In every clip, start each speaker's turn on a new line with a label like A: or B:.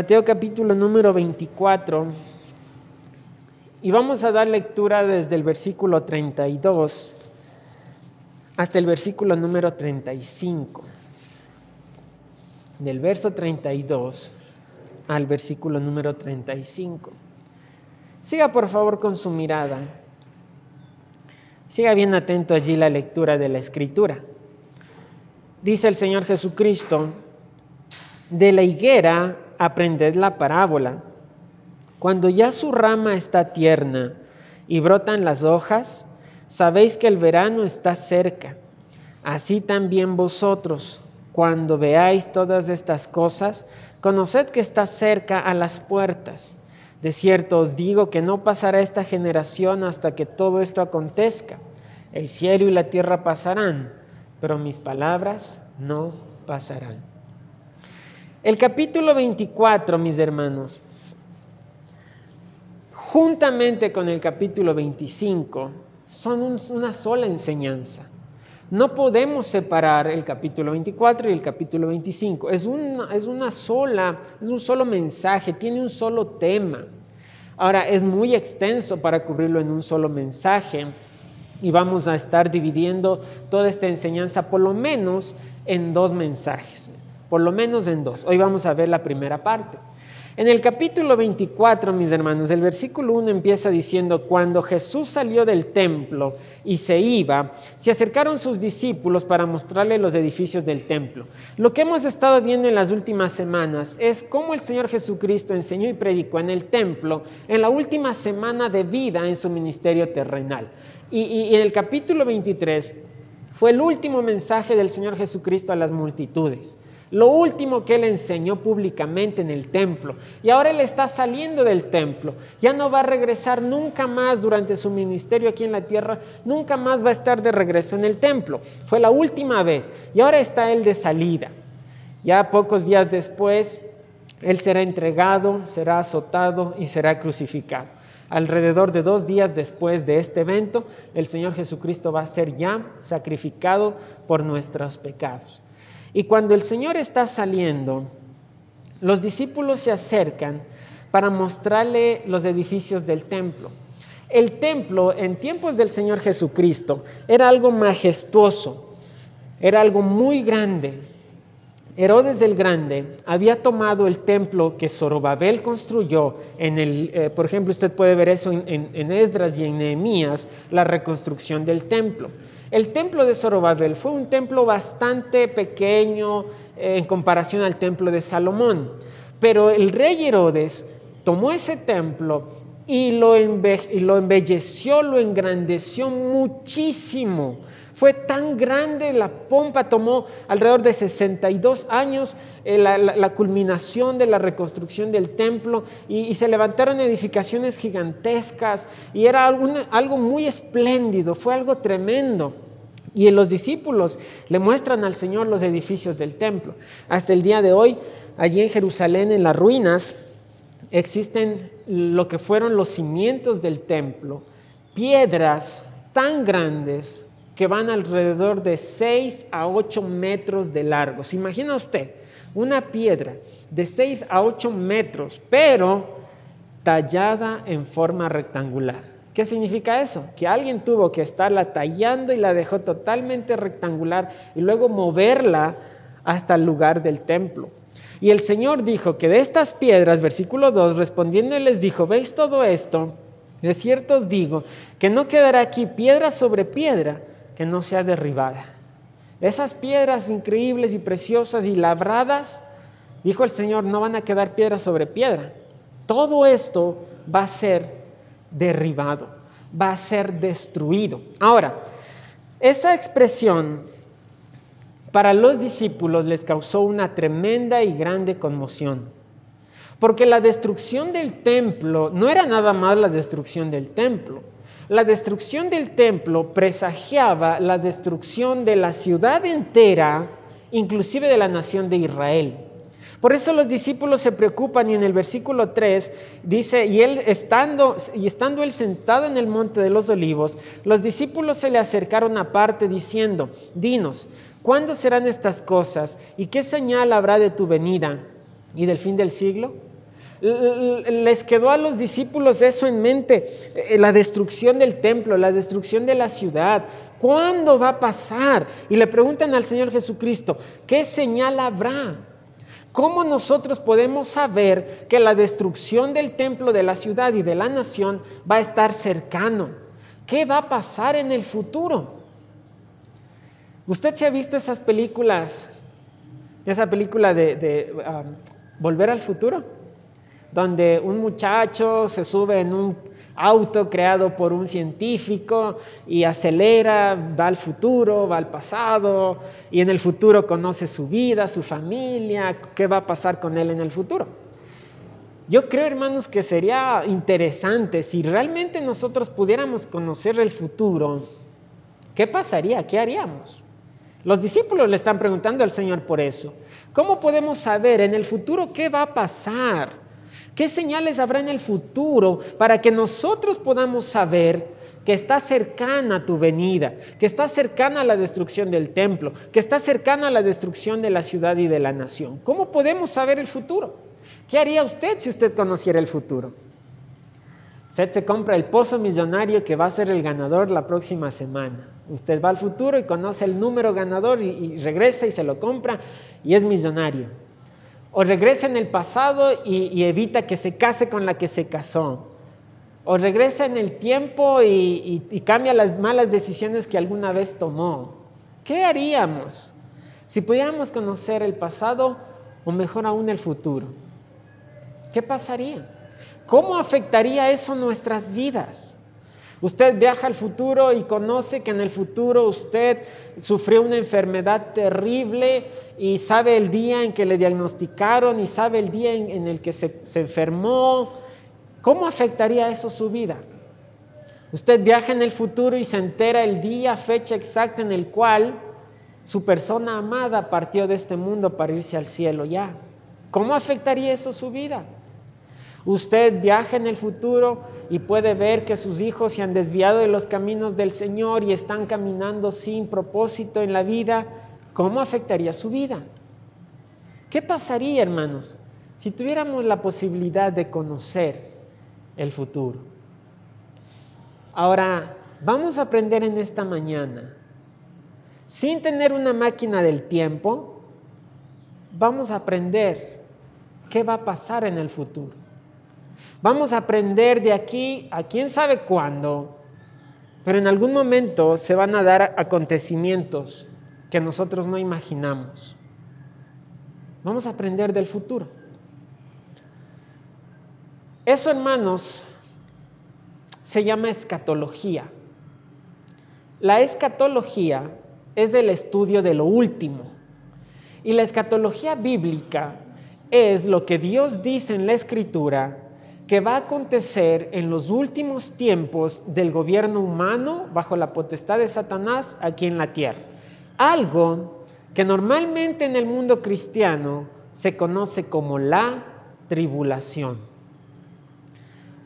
A: Mateo capítulo número 24. Y vamos a dar lectura desde el versículo 32 hasta el versículo número 35. Del verso 32 al versículo número 35. Siga por favor con su mirada. Siga bien atento allí la lectura de la escritura. Dice el Señor Jesucristo, de la higuera aprended la parábola. Cuando ya su rama está tierna y brotan las hojas, sabéis que el verano está cerca. Así también vosotros, cuando veáis todas estas cosas, conoced que está cerca a las puertas. De cierto os digo que no pasará esta generación hasta que todo esto acontezca. El cielo y la tierra pasarán, pero mis palabras no pasarán. El capítulo 24, mis hermanos, juntamente con el capítulo 25, son una sola enseñanza. No podemos separar el capítulo 24 y el capítulo 25. Es una, es una sola, es un solo mensaje, tiene un solo tema. Ahora, es muy extenso para cubrirlo en un solo mensaje y vamos a estar dividiendo toda esta enseñanza por lo menos en dos mensajes por lo menos en dos. Hoy vamos a ver la primera parte. En el capítulo 24, mis hermanos, el versículo 1 empieza diciendo, cuando Jesús salió del templo y se iba, se acercaron sus discípulos para mostrarle los edificios del templo. Lo que hemos estado viendo en las últimas semanas es cómo el Señor Jesucristo enseñó y predicó en el templo en la última semana de vida en su ministerio terrenal. Y, y en el capítulo 23 fue el último mensaje del Señor Jesucristo a las multitudes. Lo último que él enseñó públicamente en el templo. Y ahora él está saliendo del templo. Ya no va a regresar nunca más durante su ministerio aquí en la tierra. Nunca más va a estar de regreso en el templo. Fue la última vez. Y ahora está él de salida. Ya pocos días después, él será entregado, será azotado y será crucificado. Alrededor de dos días después de este evento, el Señor Jesucristo va a ser ya sacrificado por nuestros pecados. Y cuando el Señor está saliendo, los discípulos se acercan para mostrarle los edificios del templo. El templo en tiempos del Señor Jesucristo era algo majestuoso, era algo muy grande. Herodes el Grande había tomado el templo que Zorobabel construyó en el, eh, por ejemplo, usted puede ver eso en, en Esdras y en Nehemías, la reconstrucción del templo. El templo de Zorobabel fue un templo bastante pequeño eh, en comparación al templo de Salomón, pero el rey Herodes tomó ese templo y lo, embelleció, lo engrandeció muchísimo. Fue tan grande, la pompa tomó alrededor de 62 años eh, la, culminación de la reconstrucción del templo y, se levantaron edificaciones gigantescas y era algo muy espléndido, fue algo tremendo. Y los discípulos le muestran al Señor los edificios del templo. Hasta el día de hoy, allí en Jerusalén, en las ruinas, existen lo que fueron los cimientos del templo, piedras tan grandes que van alrededor de 6 a 8 metros de largo. ¿Se imagina usted? Una piedra de 6 a 8 metros, pero tallada en forma rectangular. ¿Qué significa eso? Que alguien tuvo que estarla tallando y la dejó totalmente rectangular y luego moverla hasta el lugar del templo. Y el Señor dijo que de estas piedras, versículo 2, respondiendo les dijo, ¿veis todo esto? De cierto os digo que no quedará aquí piedra sobre piedra que no sea derribada. Esas piedras increíbles y preciosas y labradas, dijo el Señor, no van a quedar piedra sobre piedra. Todo esto va a ser derribado, va a ser destruido. Ahora, esa expresión para los discípulos les causó una tremenda y grande conmoción. Porque la destrucción del templo no era nada más la destrucción del templo. La destrucción del templo presagiaba la destrucción de la ciudad entera, inclusive de la nación de Israel. Por eso los discípulos se preocupan y en el versículo 3 dice, y él estando, y estando él sentado en el monte de los olivos, los discípulos se le acercaron aparte diciendo, dinos, ¿cuándo serán estas cosas y qué señal habrá de tu venida y del fin del siglo? Les quedó a los discípulos eso en mente, eh, la destrucción del templo, la destrucción de la ciudad. ¿Cuándo va a pasar? Y le preguntan al Señor Jesucristo, ¿qué señal habrá? ¿Cómo nosotros podemos saber que la destrucción del templo, de la ciudad y de la nación va a estar cercano? ¿Qué va a pasar en el futuro? ¿Usted se ha visto esas películas, esa película de, um, Volver al futuro? Donde un muchacho se sube en un auto creado por un científico y acelera, va al futuro, va al pasado y en el futuro conoce su vida, su familia, qué va a pasar con él en el futuro. Yo creo, hermanos, que sería interesante si realmente nosotros pudiéramos conocer el futuro, ¿qué pasaría? ¿Qué haríamos? Los discípulos le están preguntando al Señor por eso. ¿Cómo podemos saber en el futuro qué va a pasar? ¿Qué señales habrá en el futuro para que nosotros podamos saber que está cercana tu venida, que está cercana la destrucción del templo, que está cercana la destrucción de la ciudad y de la nación? ¿Cómo podemos saber el futuro? ¿Qué haría usted si usted conociera el futuro? Usted se compra el pozo millonario que va a ser el ganador la próxima semana. Usted va al futuro y conoce el número ganador y, regresa y se lo compra y es millonario o regresa en el pasado y, evita que se case con la que se casó, o regresa en el tiempo y cambia las malas decisiones que alguna vez tomó. ¿Qué haríamos si pudiéramos conocer el pasado o mejor aún el futuro? ¿Qué pasaría? ¿Cómo afectaría eso nuestras vidas? Usted viaja al futuro y conoce que en el futuro usted sufrió una enfermedad terrible y sabe el día en que le diagnosticaron y sabe el día en, el que se, se enfermó. ¿Cómo afectaría eso su vida? Usted viaja en el futuro y se entera el día, fecha exacta en el cual su persona amada partió de este mundo para irse al cielo ya. ¿Cómo afectaría eso su vida? Usted viaja en el futuro y puede ver que sus hijos se han desviado de los caminos del Señor y están caminando sin propósito en la vida. ¿Cómo afectaría su vida? ¿Qué pasaría, hermanos, si tuviéramos la posibilidad de conocer el futuro? Ahora, vamos a aprender en esta mañana, sin tener una máquina del tiempo, vamos a aprender qué va a pasar en el futuro. Vamos a aprender de aquí a quién sabe cuándo, pero en algún momento se van a dar acontecimientos que nosotros no imaginamos. Vamos a aprender del futuro. Eso, hermanos, se llama escatología. La escatología es el estudio de lo último. Y la escatología bíblica es lo que Dios dice en la escritura que va a acontecer en los últimos tiempos del gobierno humano bajo la potestad de Satanás aquí en la tierra. Algo que normalmente en el mundo cristiano se conoce como la tribulación.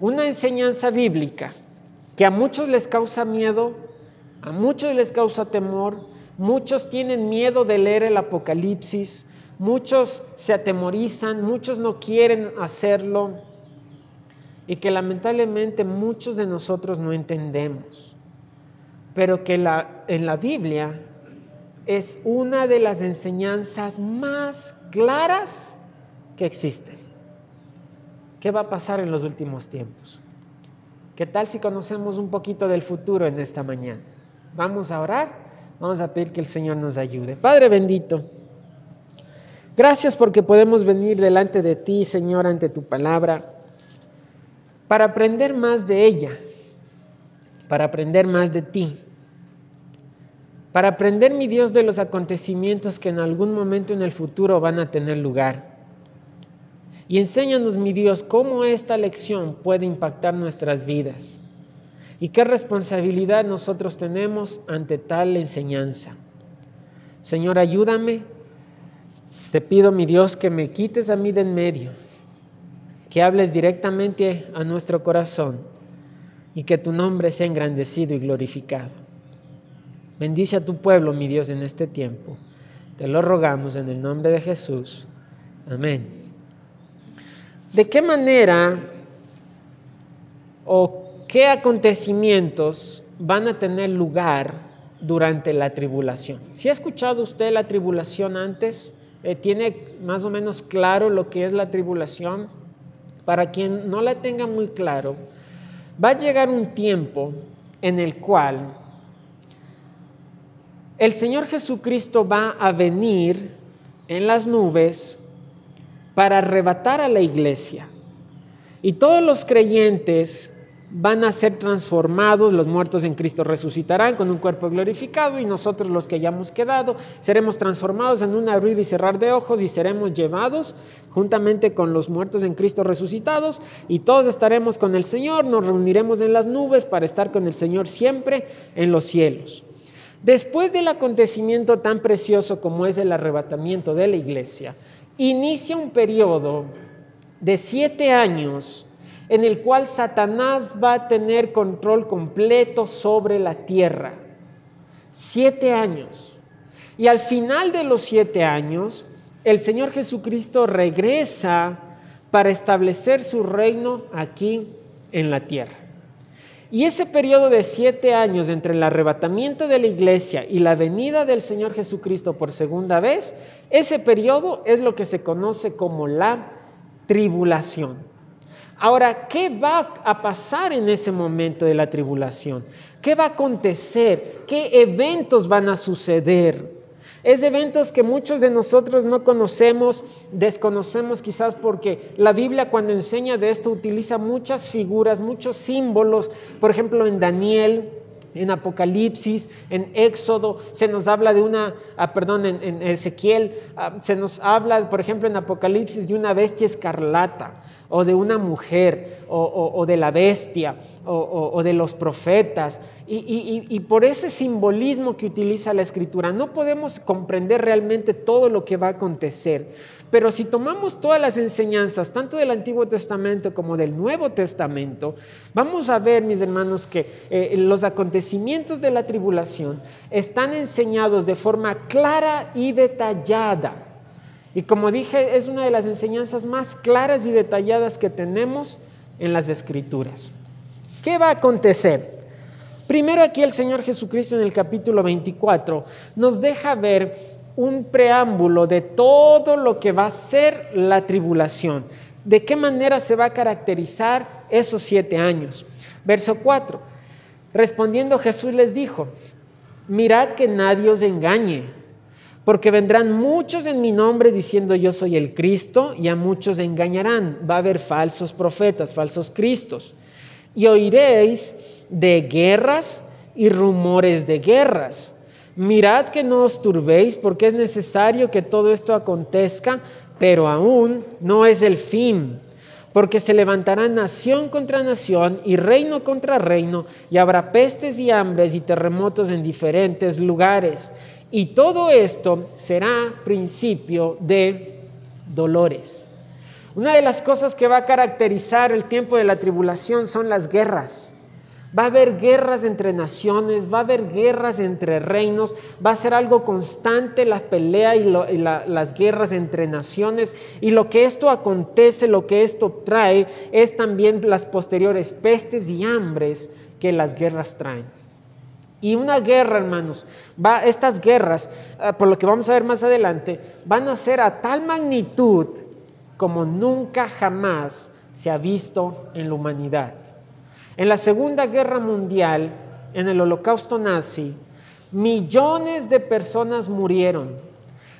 A: Una enseñanza bíblica que a muchos les causa miedo, a muchos les causa temor, muchos tienen miedo de leer el Apocalipsis, muchos se atemorizan, muchos no quieren hacerlo y que lamentablemente muchos de nosotros no entendemos, pero que la, en la Biblia es una de las enseñanzas más claras que existen. ¿Qué va a pasar en los últimos tiempos? ¿Qué tal si conocemos un poquito del futuro en esta mañana? Vamos a orar, vamos a pedir que el Señor nos ayude. Padre bendito, gracias porque podemos venir delante de ti, Señor, ante tu palabra para aprender más de ella, para aprender más de ti, para aprender, mi Dios, de los acontecimientos que en algún momento en el futuro van a tener lugar. Y enséñanos, mi Dios, cómo esta lección puede impactar nuestras vidas y qué responsabilidad nosotros tenemos ante tal enseñanza. Señor, ayúdame. Te pido, mi Dios, que me quites a mí de en medio que hables directamente a nuestro corazón y que tu nombre sea engrandecido y glorificado. Bendice a tu pueblo, mi Dios, en este tiempo. Te lo rogamos en el nombre de Jesús. Amén ¿De qué manera o qué acontecimientos van a tener lugar durante la tribulación? Si ha escuchado usted la tribulación antes, eh, tiene más o menos claro lo que es la tribulación. Para quien no la tenga muy claro, va a llegar un tiempo en el cual el Señor Jesucristo va a venir en las nubes para arrebatar a la iglesia. Y todos los creyentes van a ser transformados, los muertos en Cristo resucitarán con un cuerpo glorificado y nosotros los que hayamos quedado seremos transformados en un abrir y cerrar de ojos y seremos llevados juntamente con los muertos en Cristo resucitados y todos estaremos con el Señor, nos reuniremos en las nubes para estar con el Señor siempre en los cielos. Después del acontecimiento tan precioso como es el arrebatamiento de la iglesia, inicia un periodo de siete años en el cual Satanás va a tener control completo sobre la tierra. Siete años. Y al final de los siete años, el Señor Jesucristo regresa para establecer su reino aquí en la tierra. Y ese periodo de siete años entre el arrebatamiento de la iglesia y la venida del Señor Jesucristo por segunda vez, ese periodo es lo que se conoce como la tribulación. Ahora, ¿qué va a pasar en ese momento de la tribulación? ¿Qué va a acontecer? ¿Qué eventos van a suceder? Es eventos que muchos de nosotros no conocemos, desconocemos quizás porque la Biblia cuando enseña de esto utiliza muchas figuras, muchos símbolos. Por ejemplo, en Daniel, en Apocalipsis, en Éxodo, se nos habla de una, ah, perdón, en, Ezequiel, ah, se nos habla, por ejemplo, en Apocalipsis de una bestia escarlata o de una mujer, o, de la bestia, o, de los profetas. y, por ese simbolismo que utiliza la escritura, no podemos comprender realmente todo lo que va a acontecer. Pero si tomamos todas las enseñanzas, tanto del Antiguo Testamento como del Nuevo Testamento, vamos a ver, mis hermanos, que eh, los acontecimientos de la tribulación están enseñados de forma clara y detallada y como dije, es una de las enseñanzas más claras y detalladas que tenemos en las escrituras. ¿Qué va a acontecer? Primero aquí el Señor Jesucristo en el capítulo 24 nos deja ver un preámbulo de todo lo que va a ser la tribulación, de qué manera se va a caracterizar esos siete años. Verso 4, respondiendo Jesús les dijo, mirad que nadie os engañe porque vendrán muchos en mi nombre diciendo yo soy el Cristo y a muchos engañarán. Va a haber falsos profetas, falsos Cristos. Y oiréis de guerras y rumores de guerras. Mirad que no os turbéis porque es necesario que todo esto acontezca, pero aún no es el fin. Porque se levantará nación contra nación y reino contra reino, y habrá pestes y hambres y terremotos en diferentes lugares y todo esto será principio de dolores. Una de las cosas que va a caracterizar el tiempo de la tribulación son las guerras. Va a haber guerras entre naciones, va a haber guerras entre reinos, va a ser algo constante la pelea y, las guerras entre naciones. Y lo que esto acontece, lo que esto trae, es también las posteriores pestes y hambres que las guerras traen. Y una guerra, hermanos, va, estas guerras, ah, por lo que vamos a ver más adelante, van a ser a tal magnitud como nunca jamás se ha visto en la humanidad. En la Segunda Guerra Mundial, en el Holocausto nazi, millones de personas murieron,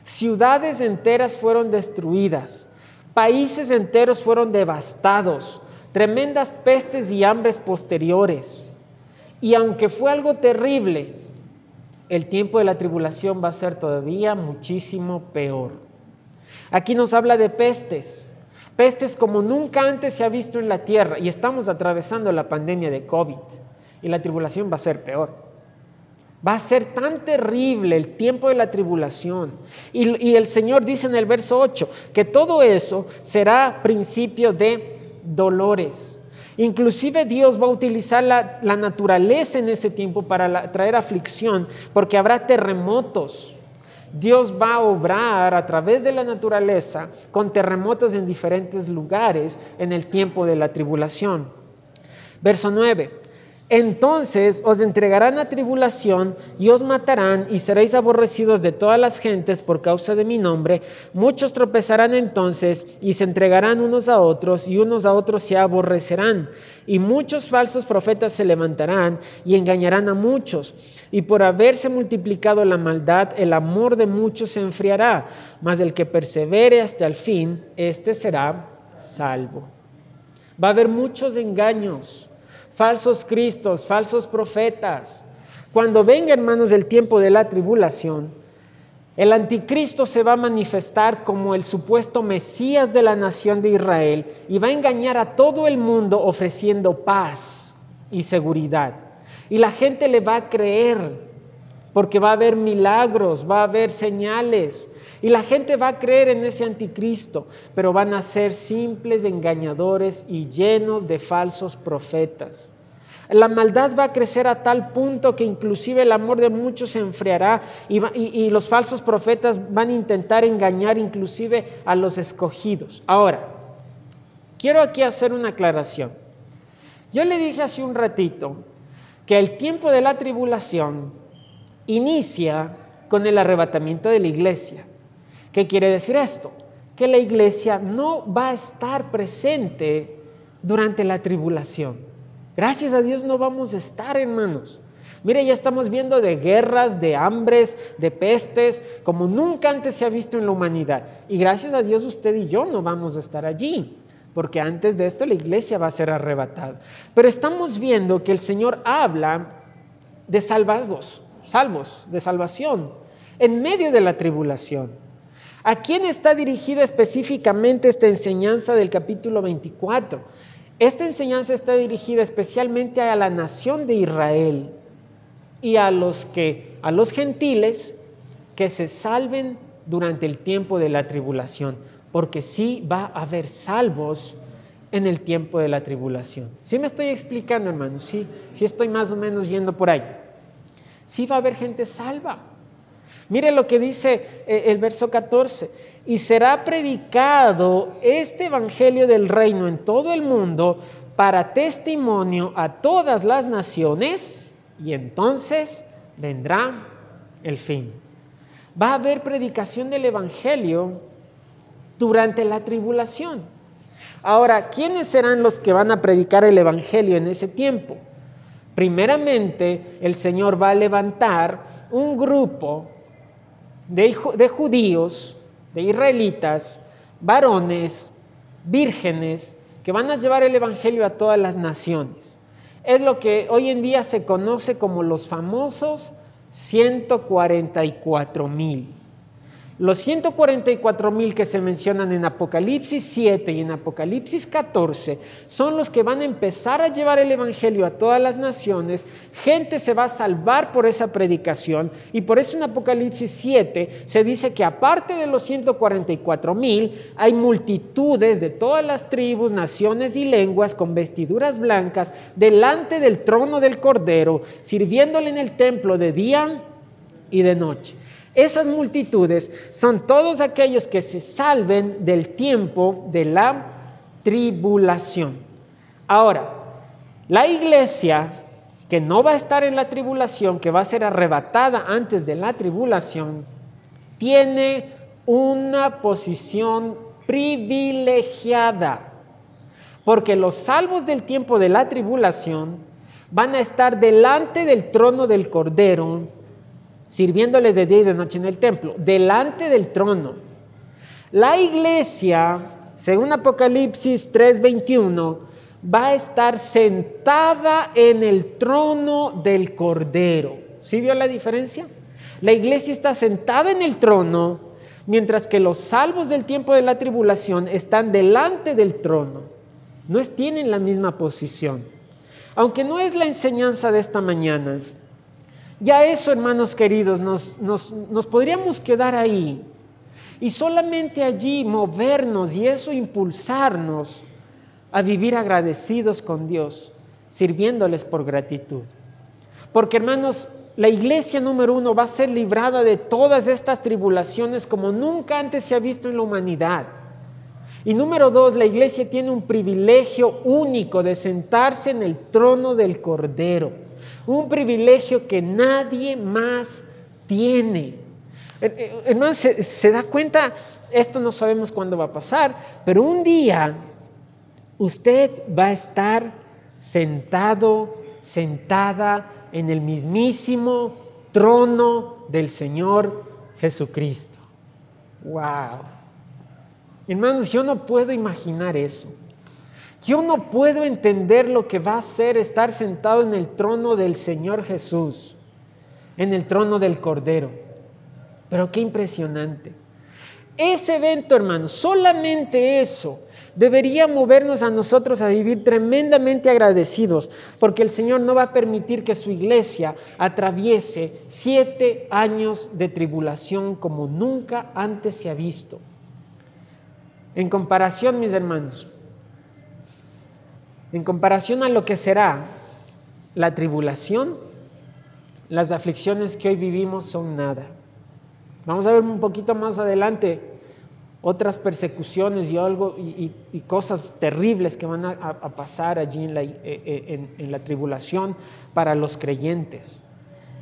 A: ciudades enteras fueron destruidas, países enteros fueron devastados, tremendas pestes y hambres posteriores. Y aunque fue algo terrible, el tiempo de la tribulación va a ser todavía muchísimo peor. Aquí nos habla de pestes, pestes como nunca antes se ha visto en la tierra y estamos atravesando la pandemia de COVID y la tribulación va a ser peor. Va a ser tan terrible el tiempo de la tribulación. Y, el Señor dice en el verso 8 que todo eso será principio de dolores. Inclusive Dios va a utilizar la, naturaleza en ese tiempo para traer aflicción, porque habrá terremotos. Dios va a obrar a través de la naturaleza con terremotos en diferentes lugares en el tiempo de la tribulación. Verso 9. Entonces os entregarán a tribulación y os matarán y seréis aborrecidos de todas las gentes por causa de mi nombre. Muchos tropezarán entonces y se entregarán unos a otros y unos a otros se aborrecerán. Y muchos falsos profetas se levantarán y engañarán a muchos. Y por haberse multiplicado la maldad, el amor de muchos se enfriará. Mas el que persevere hasta el fin, éste será salvo. Va a haber muchos engaños falsos cristos, falsos profetas. Cuando venga, hermanos, el tiempo de la tribulación, el anticristo se va a manifestar como el supuesto Mesías de la nación de Israel y va a engañar a todo el mundo ofreciendo paz y seguridad. Y la gente le va a creer porque va a haber milagros, va a haber señales y la gente va a creer en ese anticristo, pero van a ser simples engañadores y llenos de falsos profetas. La maldad va a crecer a tal punto que inclusive el amor de muchos se enfriará y, los falsos profetas van a intentar engañar inclusive a los escogidos. Ahora, quiero aquí hacer una aclaración. Yo le dije hace un ratito que el tiempo de la tribulación inicia con el arrebatamiento de la iglesia. ¿Qué quiere decir esto? Que la iglesia no va a estar presente durante la tribulación. Gracias a Dios no vamos a estar, hermanos. Mire, ya estamos viendo de guerras, de hambres, de pestes, como nunca antes se ha visto en la humanidad. Y gracias a Dios usted y yo no vamos a estar allí, porque antes de esto la iglesia va a ser arrebatada. Pero estamos viendo que el Señor habla de salvados, salvos, de salvación, en medio de la tribulación. ¿A quién está dirigida específicamente esta enseñanza del capítulo 24? Esta enseñanza está dirigida especialmente a la nación de Israel y a los que a los gentiles que se salven durante el tiempo de la tribulación, porque sí va a haber salvos en el tiempo de la tribulación. ¿Sí me estoy explicando, hermano? Sí, sí estoy más o menos yendo por ahí sí va a haber gente salva. Mire lo que dice eh, el verso 14, y será predicado este Evangelio del reino en todo el mundo para testimonio a todas las naciones, y entonces vendrá el fin. Va a haber predicación del Evangelio durante la tribulación. Ahora, ¿quiénes serán los que van a predicar el Evangelio en ese tiempo? Primeramente, el Señor va a levantar un grupo de, judíos, de israelitas, varones, vírgenes, que van a llevar el Evangelio a todas las naciones. Es lo que hoy en día se conoce como los famosos 144 mil. Los 144 mil que se mencionan en Apocalipsis 7 y en Apocalipsis 14 son los que van a empezar a llevar el Evangelio a todas las naciones. Gente se va a salvar por esa predicación y por eso en Apocalipsis 7 se dice que aparte de los 144 mil hay multitudes de todas las tribus, naciones y lenguas con vestiduras blancas delante del trono del Cordero, sirviéndole en el templo de día y de noche. Esas multitudes son todos aquellos que se salven del tiempo de la tribulación. Ahora, la iglesia que no va a estar en la tribulación, que va a ser arrebatada antes de la tribulación, tiene una posición privilegiada, porque los salvos del tiempo de la tribulación van a estar delante del trono del Cordero sirviéndole de día y de noche en el templo, delante del trono. La iglesia, según Apocalipsis 3:21, va a estar sentada en el trono del Cordero. ¿Sí vio la diferencia? La iglesia está sentada en el trono, mientras que los salvos del tiempo de la tribulación están delante del trono. No tienen la misma posición. Aunque no es la enseñanza de esta mañana, ya eso, hermanos queridos, nos, podríamos quedar ahí y solamente allí movernos y eso impulsarnos a vivir agradecidos con Dios, sirviéndoles por gratitud. Porque hermanos, la iglesia número uno va a ser librada de todas estas tribulaciones como nunca antes se ha visto en la humanidad. Y número dos, la iglesia tiene un privilegio único de sentarse en el trono del Cordero. Un privilegio que nadie más tiene. Eh, eh, hermano, ¿se, se da cuenta? Esto no sabemos cuándo va a pasar, pero un día usted va a estar sentado, sentada en el mismísimo trono del Señor Jesucristo. ¡Wow! Hermanos, yo no puedo imaginar eso. Yo no puedo entender lo que va a ser estar sentado en el trono del Señor Jesús, en el trono del Cordero. Pero qué impresionante. Ese evento, hermanos, solamente eso debería movernos a nosotros a vivir tremendamente agradecidos, porque el Señor no va a permitir que su iglesia atraviese siete años de tribulación como nunca antes se ha visto. En comparación, mis hermanos, en comparación a lo que será la tribulación, las aflicciones que hoy vivimos son nada. Vamos a ver un poquito más adelante otras persecuciones y, algo, y, cosas terribles que van a, pasar allí en la, eh, eh, en la tribulación para los creyentes.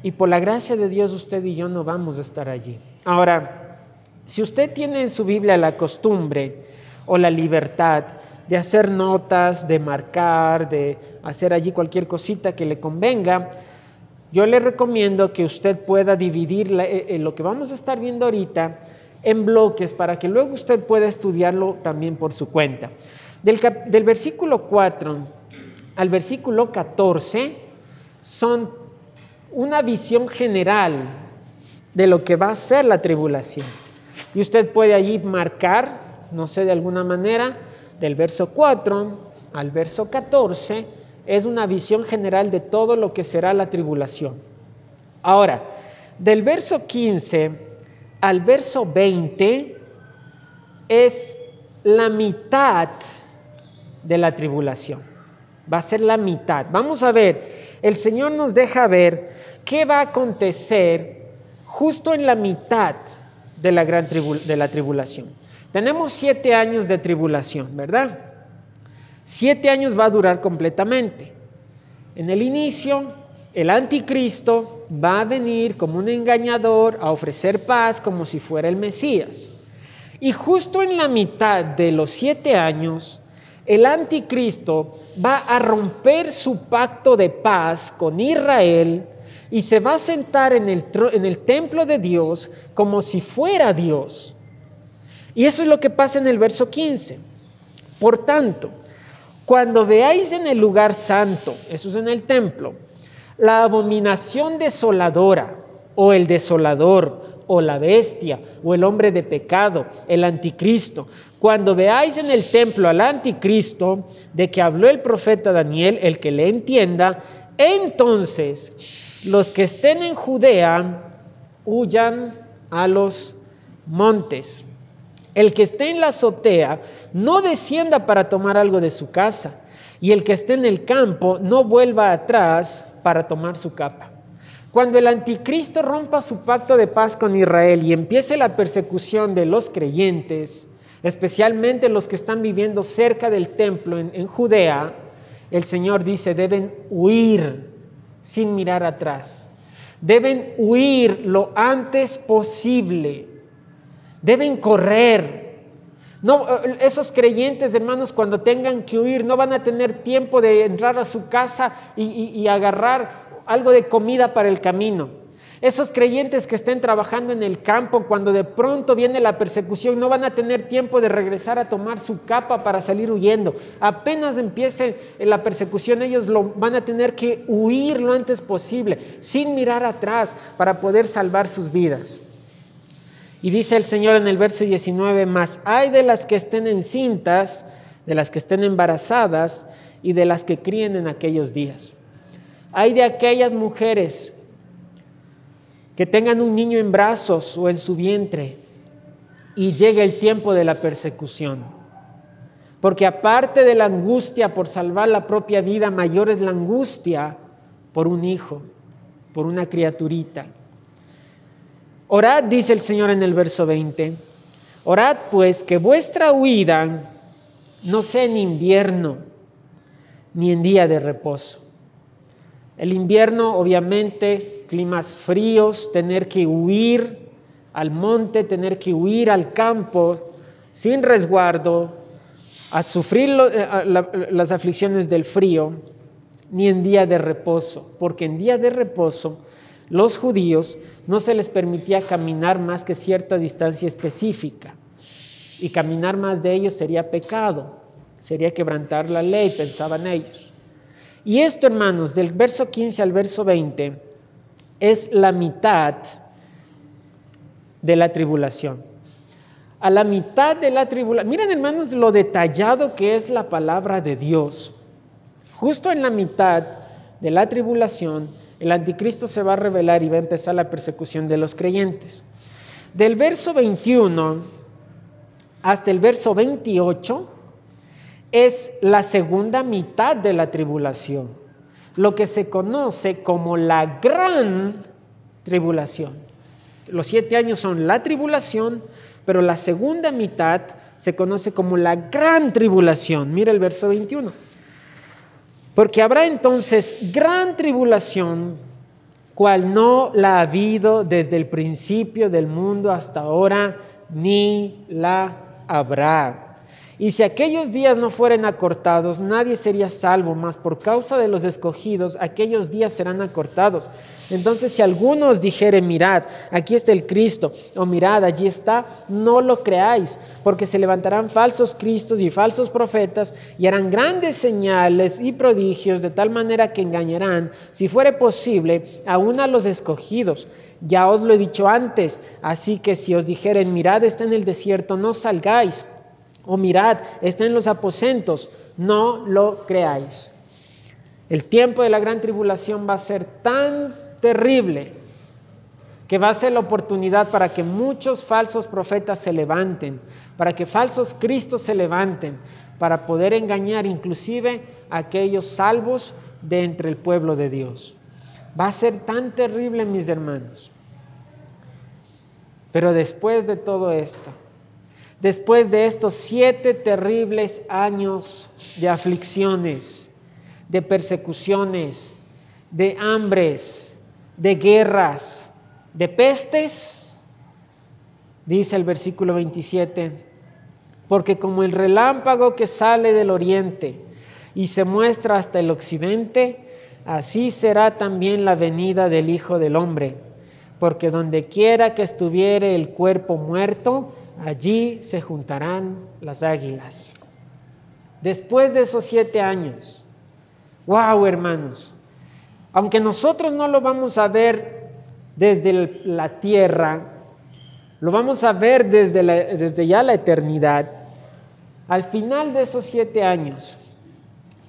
A: Y por la gracia de Dios usted y yo no vamos a estar allí. Ahora, si usted tiene en su Biblia la costumbre o la libertad de hacer notas, de marcar, de hacer allí cualquier cosita que le convenga, yo le recomiendo que usted pueda dividir eh, eh, lo que vamos a estar viendo ahorita en bloques para que luego usted pueda estudiarlo también por su cuenta. Del, del versículo 4 al versículo 14 son una visión general de lo que va a ser la tribulación. Y usted puede allí marcar, no sé, de alguna manera, del verso 4 al verso 14, es una visión general de todo lo que será la tribulación. Ahora, del verso 15 al verso 20 es la mitad de la tribulación. Va a ser la mitad. Vamos a ver, el Señor nos deja ver qué va a acontecer justo en la mitad de la, gran de la tribulación. Tenemos siete años de tribulación, ¿verdad? Siete años va a durar completamente. En el inicio, el anticristo va a venir como un engañador a ofrecer paz como si fuera el Mesías. Y justo en la mitad de los siete años, el anticristo va a romper su pacto de paz con Israel y se va a sentar en el, en el templo de Dios como si fuera Dios. Y eso es lo que pasa en el verso 15. Por tanto, cuando veáis en el lugar santo, eso es en el templo, la abominación desoladora o el desolador o la bestia o el hombre de pecado, el anticristo, cuando veáis en el templo al anticristo de que habló el profeta Daniel, el que le entienda, entonces los que estén en Judea huyan a los montes. El que esté en la azotea no descienda para tomar algo de su casa, y el que esté en el campo no vuelva atrás para tomar su capa. Cuando el anticristo rompa su pacto de paz con Israel y empiece la persecución de los creyentes, especialmente los que están viviendo cerca del templo en, en Judea, el Señor dice, deben huir sin mirar atrás. Deben huir lo antes posible. Deben correr. No, eh, esos creyentes, hermanos, cuando tengan que huir, no van a tener tiempo de entrar a su casa y, y agarrar algo de comida para el camino. Esos creyentes que estén trabajando en el campo, cuando de pronto viene la persecución, no van a tener tiempo de regresar a tomar su capa para salir huyendo. Apenas empiece la persecución, ellos lo, van a tener que huir lo antes posible, sin mirar atrás, para poder salvar sus vidas. Y dice el Señor en el verso 19, más hay de las que estén encintas, de las que estén embarazadas y de las que críen en aquellos días. Hay de aquellas mujeres que tengan un niño en brazos o en su vientre y llegue el tiempo de la persecución. Porque aparte de la angustia por salvar la propia vida, mayor es la angustia por un hijo. por una criaturita. Orad, dice el Señor en el verso 20, orad pues que vuestra huida no sea en invierno ni en día de reposo. El invierno, obviamente, climas fríos, tener que huir al monte, tener que huir al campo sin resguardo, a sufrir eh, las aflicciones del frío, ni en día de reposo, porque en día de reposo los judíos no se les permitía caminar más que cierta distancia específica, y caminar más de ellos sería pecado, sería quebrantar la ley, pensaban ellos. Y esto, hermanos, del verso 15 al verso 20, es la mitad de la tribulación. A la mitad de la tribulación, miren hermanos lo detallado que es la palabra de Dios. Justo en la mitad de la tribulación, el anticristo se va a revelar y va a empezar la persecución de los creyentes. Del verso 21 hasta el verso 28 es la segunda mitad de la tribulación, lo que se conoce como la gran tribulación. Los siete años son la tribulación, pero la segunda mitad se conoce como la gran tribulación. Mira el verso 21. Porque habrá entonces gran tribulación, cual no la ha habido desde el principio del mundo hasta ahora, ni la habrá. Y si aquellos días no fueren acortados, nadie sería salvo, mas por causa de los escogidos, aquellos días serán acortados. Entonces, si algunos dijere, mirad, aquí está el Cristo, o mirad, allí está, no lo creáis, porque se levantarán falsos Cristos y falsos profetas, y harán grandes señales y prodigios, de tal manera que engañarán, si fuere posible, aún a los escogidos. Ya os lo he dicho antes, así que si os dijeren, mirad, está en el desierto, no salgáis o mirad, está en los aposentos, no lo creáis. El tiempo de la gran tribulación va a ser tan terrible que va a ser la oportunidad para que muchos falsos profetas se levanten, para que falsos cristos se levanten, para poder engañar inclusive a aquellos salvos de entre el pueblo de Dios. Va a ser tan terrible, mis hermanos. Pero después de todo esto, después de estos siete terribles años de aflicciones, de persecuciones, de hambres, de guerras, de pestes, dice el versículo 27, porque como el relámpago que sale del oriente y se muestra hasta el occidente, así será también la venida del Hijo del Hombre, porque donde quiera que estuviere el cuerpo muerto, allí se juntarán las águilas. Después de esos siete años, wow hermanos, aunque nosotros no lo vamos a ver desde la tierra, lo vamos a ver desde, desde ya la eternidad, al final de esos siete años,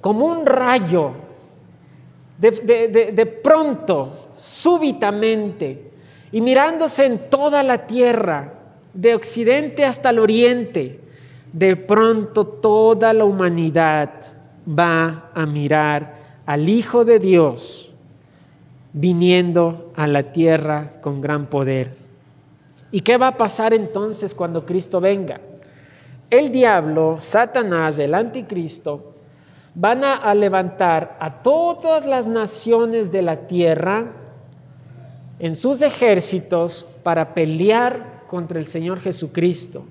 A: como un rayo, de, de pronto, súbitamente, y mirándose en toda la tierra, de occidente hasta el oriente, de pronto toda la humanidad va a mirar al Hijo de Dios viniendo a la tierra con gran poder. ¿Y qué va a pasar entonces cuando Cristo venga? El diablo, Satanás, el anticristo, van a, levantar a todas las naciones de la tierra en sus ejércitos para pelear contra el Señor Jesucristo,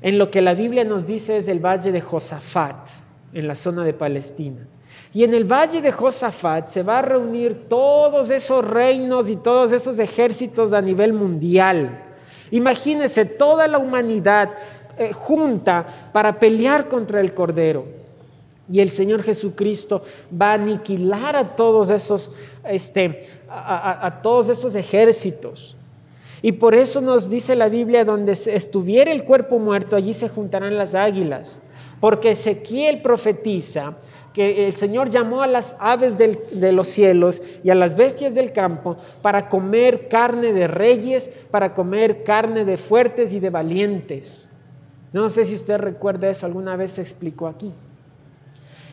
A: en lo que la Biblia nos dice es el valle de Josafat, en la zona de Palestina. Y en el valle de Josafat se va a reunir todos esos reinos y todos esos ejércitos a nivel mundial. Imagínense toda la humanidad eh, junta para pelear contra el Cordero. Y el Señor Jesucristo va a aniquilar a todos esos, este, a todos esos ejércitos. Y por eso nos dice la Biblia, donde estuviera el cuerpo muerto, allí se juntarán las águilas. Porque Ezequiel profetiza que el Señor llamó a las aves de los cielos y a las bestias del campo para comer carne de reyes, para comer carne de fuertes y de valientes. No sé si usted recuerda eso, alguna vez se explicó aquí.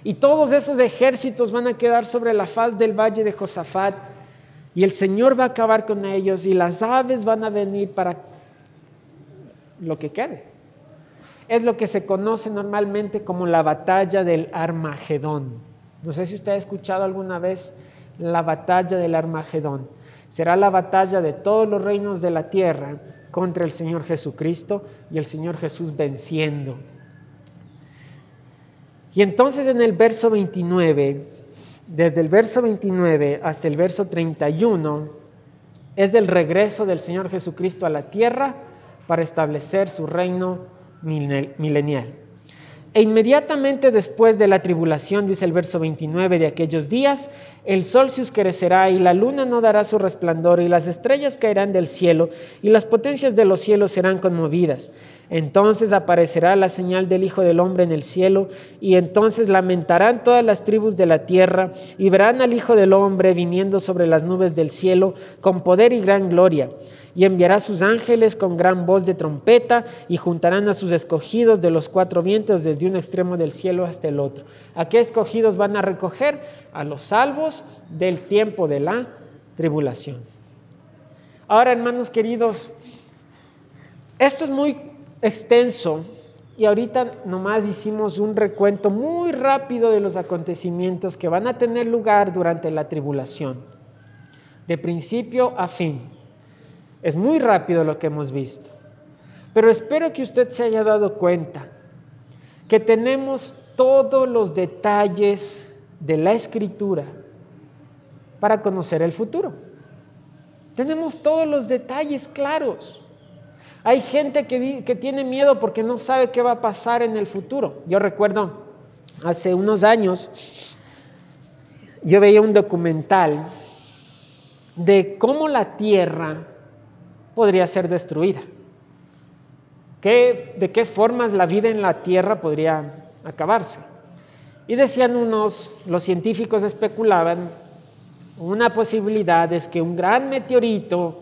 A: Y todos esos ejércitos van a quedar sobre la faz del valle de Josafat y el Señor va a acabar con ellos y las aves van a venir para lo que quede. Es lo que se conoce normalmente como la batalla del Armagedón. No sé si usted ha escuchado alguna vez la batalla del Armagedón. Será la batalla de todos los reinos de la tierra contra el Señor Jesucristo y el Señor Jesús venciendo. Y entonces en el verso 29, desde el verso 29 hasta el verso 31, es del regreso del Señor Jesucristo a la tierra para establecer su reino milenial. E inmediatamente después de la tribulación, dice el verso 29 de aquellos días, el sol se oscurecerá y la luna no dará su resplandor y las estrellas caerán del cielo y las potencias de los cielos serán conmovidas. Entonces aparecerá la señal del Hijo del Hombre en el cielo y entonces lamentarán todas las tribus de la tierra y verán al Hijo del Hombre viniendo sobre las nubes del cielo con poder y gran gloria y enviará sus ángeles con gran voz de trompeta y juntarán a sus escogidos de los cuatro vientos desde un extremo del cielo hasta el otro. ¿A qué escogidos van a recoger? A los salvos del tiempo de la tribulación. Ahora, hermanos queridos, esto es muy extenso y ahorita nomás hicimos un recuento muy rápido de los acontecimientos que van a tener lugar durante la tribulación, de principio a fin. Es muy rápido lo que hemos visto. Pero espero que usted se haya dado cuenta que tenemos todos los detalles de la escritura para conocer el futuro. Tenemos todos los detalles claros. Hay gente que, que, tiene miedo porque no sabe qué va a pasar en el futuro. Yo recuerdo hace unos años, yo veía un documental de cómo la Tierra podría ser destruida. ¿De qué formas la vida en la Tierra podría acabarse? Y decían unos, los científicos especulaban, una posibilidad es que un gran meteorito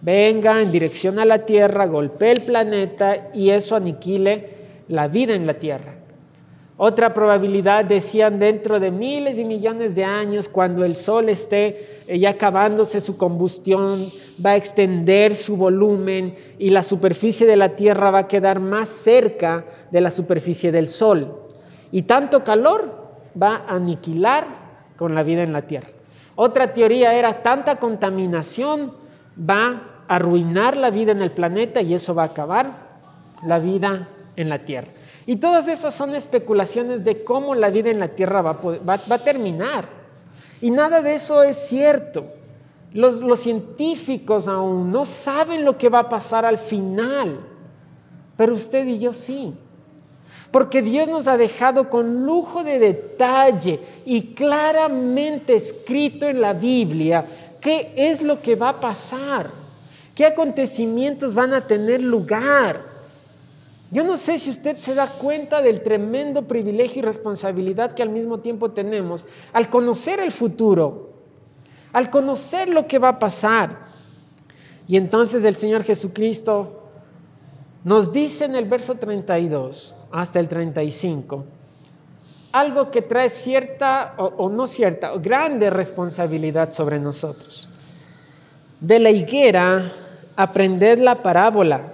A: venga en dirección a la Tierra, golpee el planeta y eso aniquile la vida en la Tierra. Otra probabilidad, decían, dentro de miles y millones de años, cuando el Sol esté eh, ya acabándose su combustión, va a extender su volumen y la superficie de la Tierra va a quedar más cerca de la superficie del Sol. Y tanto calor va a aniquilar con la vida en la Tierra. Otra teoría era tanta contaminación va a arruinar la vida en el planeta y eso va a acabar la vida en la Tierra. Y todas esas son especulaciones de cómo la vida en la tierra va a, terminar. Y nada de eso es cierto. Los, los científicos aún no saben lo que va a pasar al final, pero usted y yo sí. Porque Dios nos ha dejado con lujo de detalle y claramente escrito en la Biblia qué es lo que va a pasar, qué acontecimientos van a tener lugar. Yo no sé si usted se da cuenta del tremendo privilegio y responsabilidad que al mismo tiempo tenemos al conocer el futuro, al conocer lo que va a pasar. Y entonces el Señor Jesucristo nos dice en el verso 32 hasta el 35 algo que trae cierta o, no cierta, grande responsabilidad sobre nosotros. De la higuera, aprended la parábola.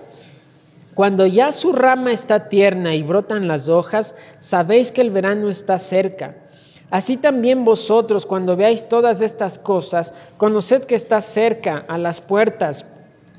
A: Cuando ya su rama está tierna y brotan las hojas, sabéis que el verano está cerca. Así también vosotros, cuando veáis todas estas cosas, conoced que está cerca a las puertas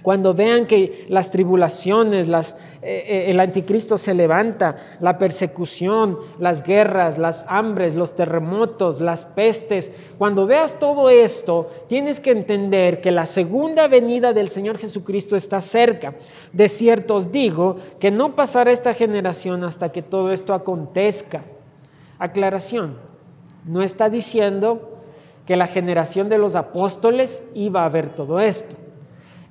A: cuando vean que las tribulaciones, eh, eh, el anticristo se levanta, la persecución, las guerras, las hambres, los terremotos, las pestes, cuando veas todo esto, tienes que entender que la segunda venida del Señor Jesucristo está cerca. De cierto os digo que no pasará esta generación hasta que todo esto acontezca. Aclaración, no está diciendo que la generación de los apóstoles iba a ver todo esto.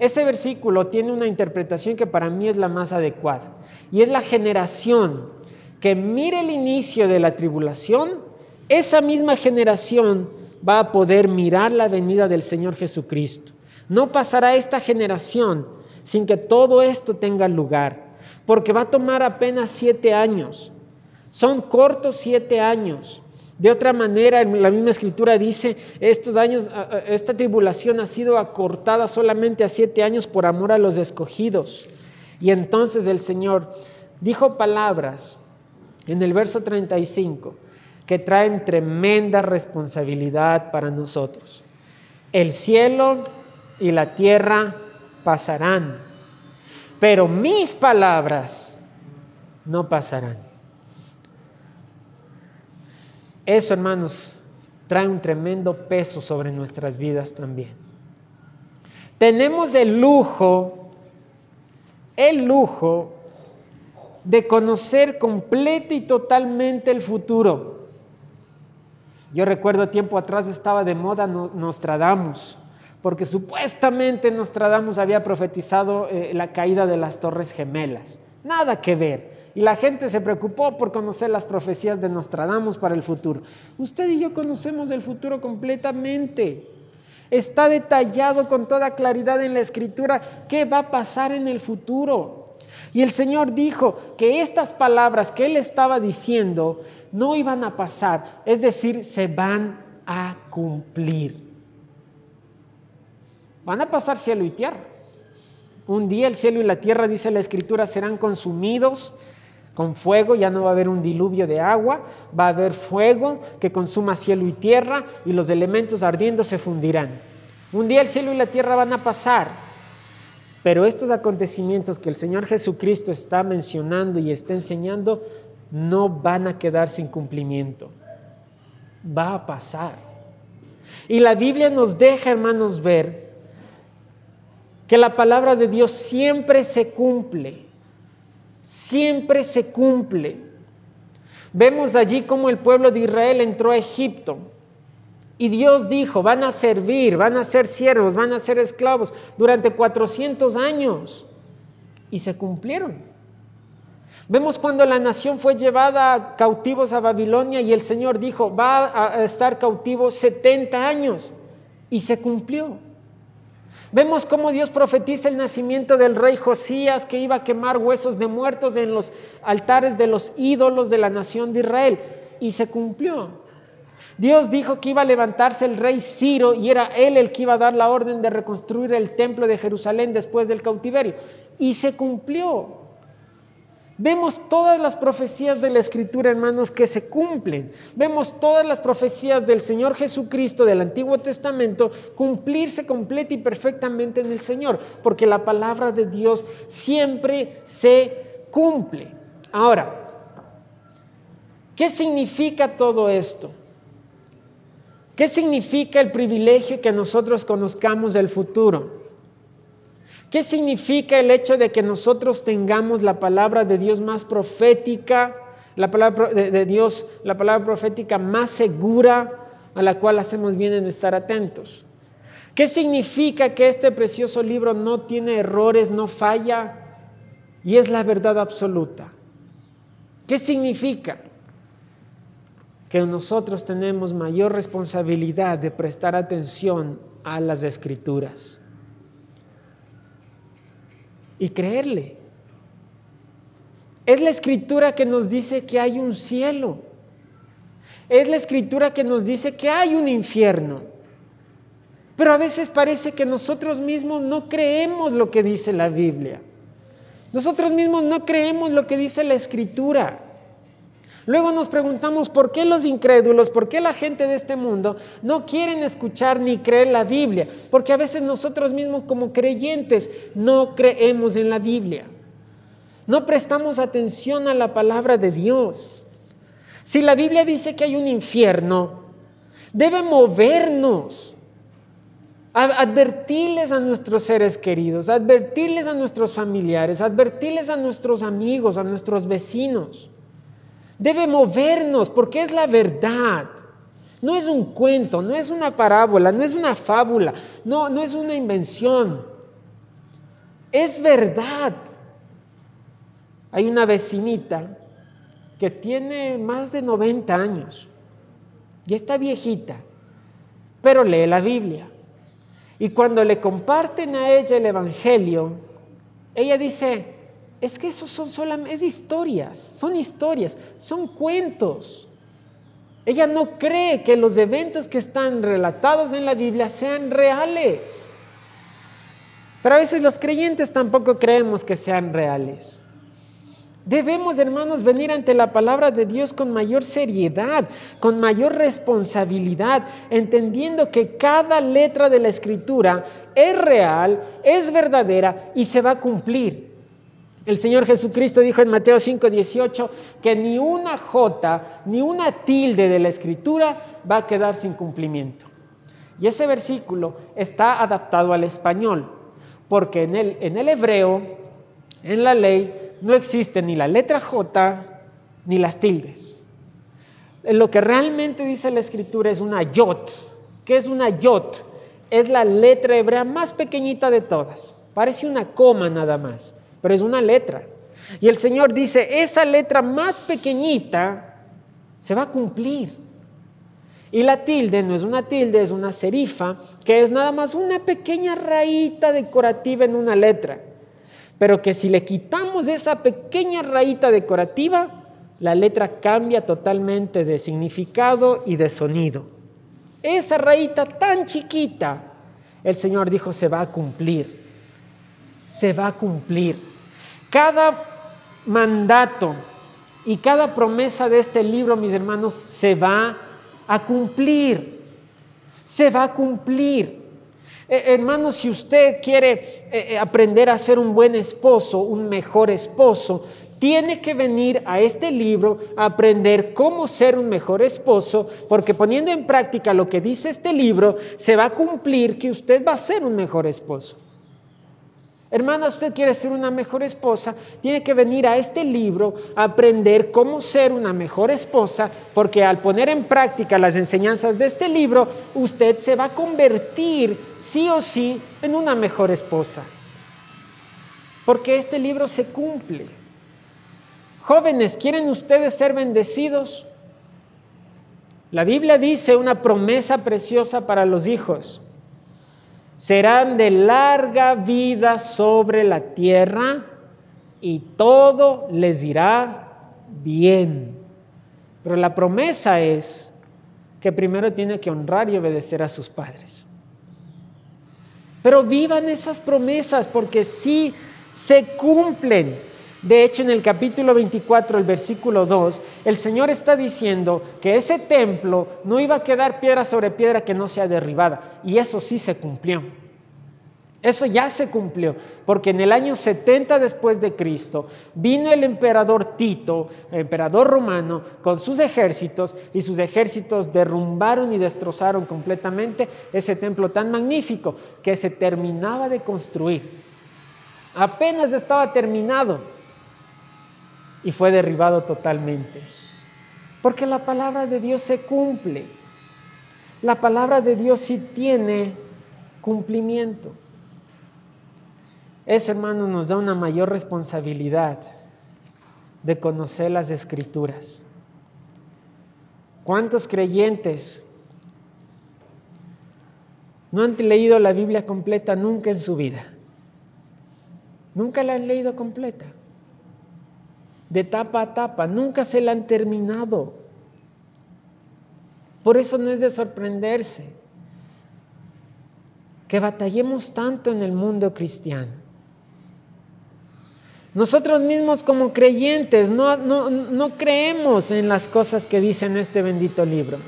A: Ese versículo tiene una interpretación que para mí es la más adecuada. Y es la generación que mire el inicio de la tribulación, esa misma generación va a poder mirar la venida del Señor Jesucristo. No pasará esta generación sin que todo esto tenga lugar, porque va a tomar apenas siete años. Son cortos siete años. De otra manera, la misma escritura dice, estos años, esta tribulación ha sido acortada solamente a siete años por amor a los escogidos. Y entonces el Señor dijo palabras en el verso 35 que traen tremenda responsabilidad para nosotros. El cielo y la tierra pasarán, pero mis palabras no pasarán. Eso, hermanos, trae un tremendo peso sobre nuestras vidas también. Tenemos el lujo, el lujo de conocer completa y totalmente el futuro. Yo recuerdo tiempo atrás estaba de moda Nostradamus, porque supuestamente Nostradamus había profetizado eh, la caída de las Torres Gemelas. Nada que ver. Y la gente se preocupó por conocer las profecías de Nostradamus para el futuro. Usted y yo conocemos el futuro completamente. Está detallado con toda claridad en la escritura qué va a pasar en el futuro. Y el Señor dijo que estas palabras que Él estaba diciendo no iban a pasar, es decir, se van a cumplir. Van a pasar cielo y tierra. Un día el cielo y la tierra, dice la Escritura, serán consumidos con fuego, ya no va a haber un diluvio de agua, va a haber fuego que consuma cielo y tierra y los elementos ardiendo se fundirán. Un día el cielo y la tierra van a pasar, pero estos acontecimientos que el Señor Jesucristo está mencionando y está enseñando no van a quedar sin cumplimiento. Va a pasar. Y la Biblia nos deja, hermanos, ver que la palabra de Dios siempre se cumple. Siempre se cumple. Vemos allí cómo el pueblo de Israel entró a Egipto y Dios dijo, van a servir, van a ser siervos, van a ser esclavos durante 400 años. Y se cumplieron. Vemos cuando la nación fue llevada cautivos a Babilonia y el Señor dijo, va a estar cautivo 70 años. Y se cumplió. Vemos cómo Dios profetiza el nacimiento del rey Josías que iba a quemar huesos de muertos en los altares de los ídolos de la nación de Israel. Y se cumplió. Dios dijo que iba a levantarse el rey Ciro y era él el que iba a dar la orden de reconstruir el templo de Jerusalén después del cautiverio. Y se cumplió. Vemos todas las profecías de la Escritura, hermanos, que se cumplen. Vemos todas las profecías del Señor Jesucristo del Antiguo Testamento cumplirse completa y perfectamente en el Señor, porque la palabra de Dios siempre se cumple. Ahora, ¿qué significa todo esto? ¿Qué significa el privilegio que nosotros conozcamos del futuro? ¿Qué significa el hecho de que nosotros tengamos la palabra de Dios más profética, la palabra de Dios, la palabra profética más segura a la cual hacemos bien en estar atentos? ¿Qué significa que este precioso libro no tiene errores, no falla y es la verdad absoluta? ¿Qué significa? que nosotros tenemos mayor responsabilidad de prestar atención a las escrituras y creerle. Es la escritura que nos dice que hay un cielo. Es la escritura que nos dice que hay un infierno. Pero a veces parece que nosotros mismos no creemos lo que dice la Biblia. Nosotros mismos no creemos lo que dice la escritura. Luego nos preguntamos por qué los incrédulos, por qué la gente de este mundo no quieren escuchar ni creer la Biblia, porque a veces nosotros mismos como creyentes no creemos en la Biblia. No prestamos atención a la palabra de Dios. Si la Biblia dice que hay un infierno, debe movernos, advertirles a nuestros seres queridos, advertirles a nuestros familiares, advertirles a nuestros amigos, a nuestros vecinos debe movernos porque es la verdad. No es un cuento, no es una parábola, no es una fábula, no, no es una invención. Es verdad. Hay una vecinita que tiene más de 90 años y está viejita, pero lee la Biblia. Y cuando le comparten a ella el Evangelio, ella dice, es que eso son solamente, es historias, son historias, son cuentos. Ella no cree que los eventos que están relatados en la Biblia sean reales. Pero a veces los creyentes tampoco creemos que sean reales. Debemos, hermanos, venir ante la palabra de Dios con mayor seriedad, con mayor responsabilidad, entendiendo que cada letra de la escritura es real, es verdadera y se va a cumplir. El Señor Jesucristo dijo en Mateo 5:18 que ni una jota, ni una tilde de la escritura va a quedar sin cumplimiento. Y ese versículo está adaptado al español, porque en el, en el hebreo, en la ley, no existe ni la letra J ni las tildes. Lo que realmente dice la escritura es una yot. ¿Qué es una yot? Es la letra hebrea más pequeñita de todas. Parece una coma nada más pero es una letra. Y el Señor dice, esa letra más pequeñita se va a cumplir. Y la tilde no es una tilde, es una serifa, que es nada más una pequeña rayita decorativa en una letra. Pero que si le quitamos esa pequeña rayita decorativa, la letra cambia totalmente de significado y de sonido. Esa rayita tan chiquita, el Señor dijo, se va a cumplir. Se va a cumplir. Cada mandato y cada promesa de este libro, mis hermanos, se va a cumplir. Se va a cumplir. Eh, hermanos, si usted quiere eh, eh, aprender a ser un buen esposo, un mejor esposo, tiene que venir a este libro a aprender cómo ser un mejor esposo, porque poniendo en práctica lo que dice este libro, se va a cumplir que usted va a ser un mejor esposo. Hermana, usted quiere ser una mejor esposa, tiene que venir a este libro a aprender cómo ser una mejor esposa, porque al poner en práctica las enseñanzas de este libro, usted se va a convertir sí o sí en una mejor esposa. Porque este libro se cumple. Jóvenes, ¿quieren ustedes ser bendecidos? La Biblia dice una promesa preciosa para los hijos serán de larga vida sobre la tierra y todo les irá bien. Pero la promesa es que primero tiene que honrar y obedecer a sus padres. Pero vivan esas promesas porque sí se cumplen. De hecho, en el capítulo 24, el versículo 2, el Señor está diciendo que ese templo no iba a quedar piedra sobre piedra que no sea derribada. Y eso sí se cumplió. Eso ya se cumplió, porque en el año 70 después de Cristo vino el emperador Tito, emperador romano, con sus ejércitos y sus ejércitos derrumbaron y destrozaron completamente ese templo tan magnífico que se terminaba de construir. Apenas estaba terminado y fue derribado totalmente. Porque la palabra de Dios se cumple. La palabra de Dios sí tiene cumplimiento. Eso, hermano, nos da una mayor responsabilidad de conocer las escrituras. ¿Cuántos creyentes no han leído la Biblia completa nunca en su vida? Nunca la han leído completa. De tapa a tapa, nunca se la han terminado. Por eso no es de sorprenderse que batallemos tanto en el mundo cristiano. Nosotros mismos como creyentes no, no, creemos en las cosas que dice en este bendito libro.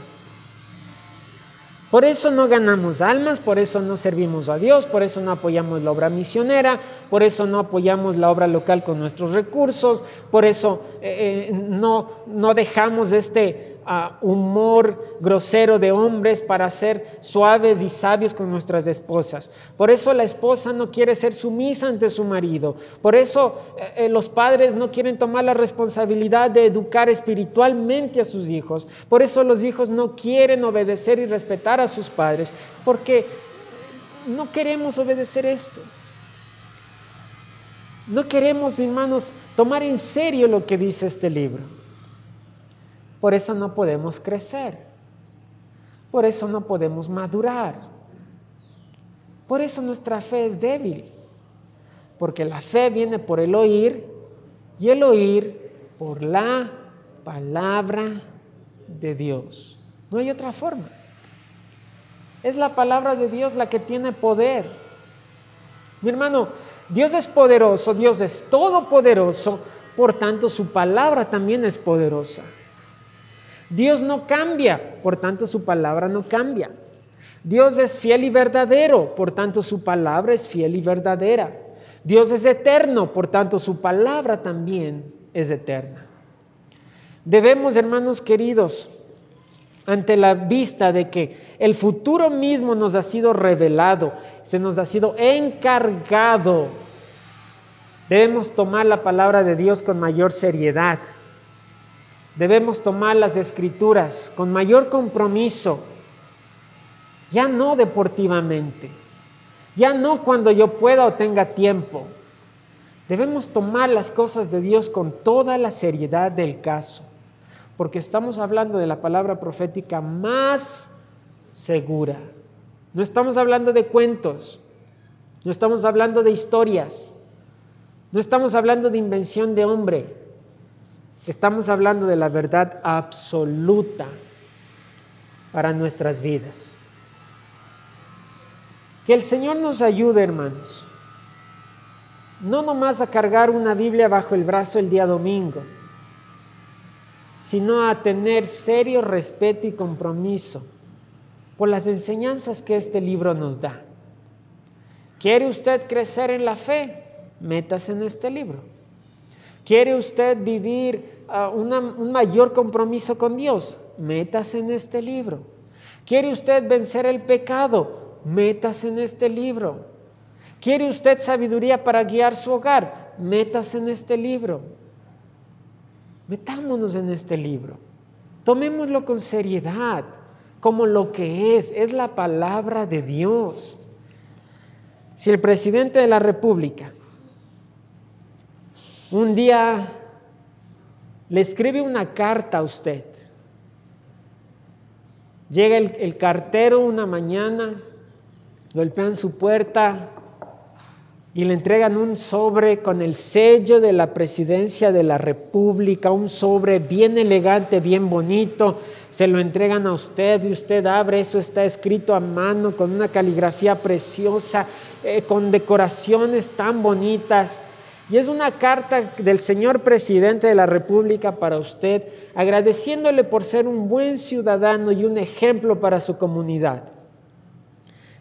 A: Por eso no ganamos almas, por eso no servimos a Dios, por eso no apoyamos la obra misionera, por eso no apoyamos la obra local con nuestros recursos, por eso eh, eh, no, no dejamos este humor grosero de hombres para ser suaves y sabios con nuestras esposas. Por eso la esposa no quiere ser sumisa ante su marido. Por eso eh, eh, los padres no quieren tomar la responsabilidad de educar espiritualmente a sus hijos. Por eso los hijos no quieren obedecer y respetar a sus padres. Porque no queremos obedecer esto. No queremos, hermanos, tomar en serio lo que dice este libro. Por eso no podemos crecer. Por eso no podemos madurar. Por eso nuestra fe es débil. Porque la fe viene por el oír y el oír por la palabra de Dios. No hay otra forma. Es la palabra de Dios la que tiene poder. Mi hermano, Dios es poderoso, Dios es todopoderoso, por tanto su palabra también es poderosa. Dios no cambia, por tanto su palabra no cambia. Dios es fiel y verdadero, por tanto su palabra es fiel y verdadera. Dios es eterno, por tanto su palabra también es eterna. Debemos, hermanos queridos, ante la vista de que el futuro mismo nos ha sido revelado, se nos ha sido encargado, debemos tomar la palabra de Dios con mayor seriedad. Debemos tomar las escrituras con mayor compromiso, ya no deportivamente, ya no cuando yo pueda o tenga tiempo. Debemos tomar las cosas de Dios con toda la seriedad del caso porque estamos hablando de la palabra profética más segura. No estamos hablando de cuentos, no estamos hablando de historias, no estamos hablando de invención de hombre, estamos hablando de la verdad absoluta para nuestras vidas. Que el Señor nos ayude, hermanos, no nomás a cargar una Biblia bajo el brazo el día domingo, sino a tener serio respeto y compromiso por las enseñanzas que este libro nos da. ¿Quiere usted crecer en la fe? Métase en este libro. ¿Quiere usted vivir un mayor compromiso con Dios? Métase en este libro. ¿Quiere usted vencer el pecado? Métase en este libro. ¿Quiere usted sabiduría para guiar su hogar? Métase en este libro. Metámonos en este libro. Tomémoslo con seriedad, como lo que es, es la palabra de Dios. Si el presidente de la República un día le escribe una carta a usted, llega el, cartero una mañana, golpean su puerta, y le entregan un sobre con el sello de la presidencia de la República, un sobre bien elegante, bien bonito, se lo entregan a usted y usted abre, eso está escrito a mano con una caligrafía preciosa, eh, con decoraciones tan bonitas. Y es una carta del señor presidente de la República para usted, agradeciéndole por ser un buen ciudadano y un ejemplo para su comunidad.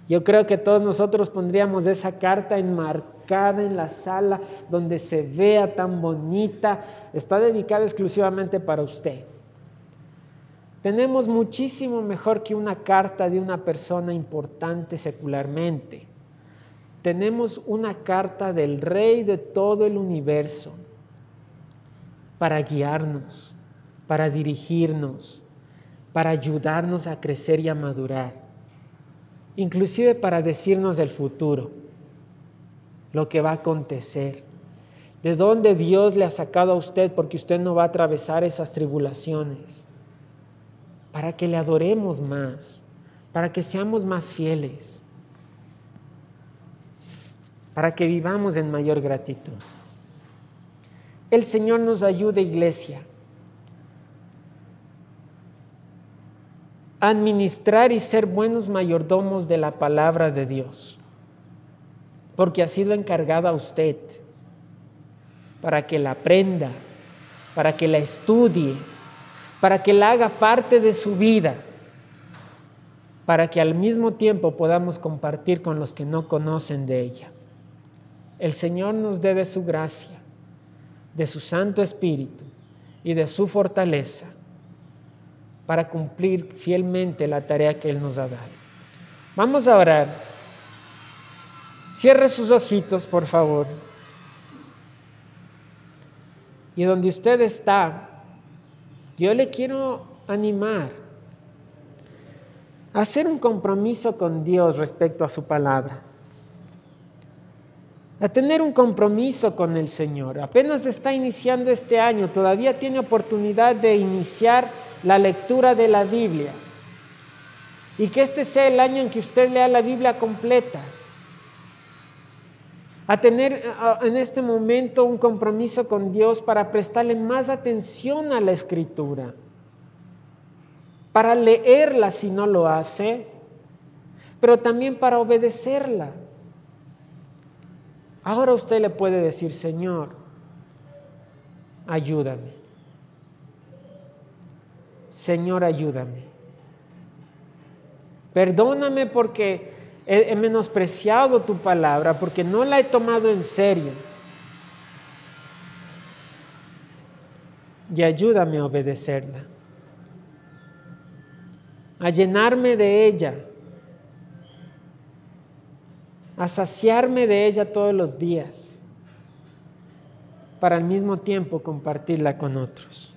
A: Yo creo que todos nosotros pondríamos esa carta enmarcada en la sala donde se vea tan bonita. Está dedicada exclusivamente para usted. Tenemos muchísimo mejor que una carta de una persona importante secularmente. Tenemos una carta del Rey de todo el universo para guiarnos, para dirigirnos, para ayudarnos a crecer y a madurar inclusive para decirnos del futuro, lo que va a acontecer, de dónde Dios le ha sacado a usted porque usted no va a atravesar esas tribulaciones, para que le adoremos más, para que seamos más fieles, para que vivamos en mayor gratitud. El Señor nos ayude, iglesia, administrar y ser buenos mayordomos de la palabra de Dios, porque ha sido encargada a usted para que la aprenda, para que la estudie, para que la haga parte de su vida, para que al mismo tiempo podamos compartir con los que no conocen de ella. El Señor nos dé de su gracia, de su Santo Espíritu y de su fortaleza para cumplir fielmente la tarea que Él nos ha dado. Vamos a orar. Cierre sus ojitos, por favor. Y donde usted está, yo le quiero animar a hacer un compromiso con Dios respecto a su palabra. A tener un compromiso con el Señor. Apenas está iniciando este año, todavía tiene oportunidad de iniciar la lectura de la Biblia. Y que este sea el año en que usted lea la Biblia completa. A tener en este momento un compromiso con Dios para prestarle más atención a la escritura. para leerla si no lo hace, pero también para obedecerla. Ahora usted le puede decir, Señor, ayúdame. Señor, ayúdame. Perdóname porque he, menospreciado tu palabra, porque no la he tomado en serio. Y ayúdame a obedecerla, a llenarme de ella, a saciarme de ella todos los días, para al mismo tiempo compartirla con otros.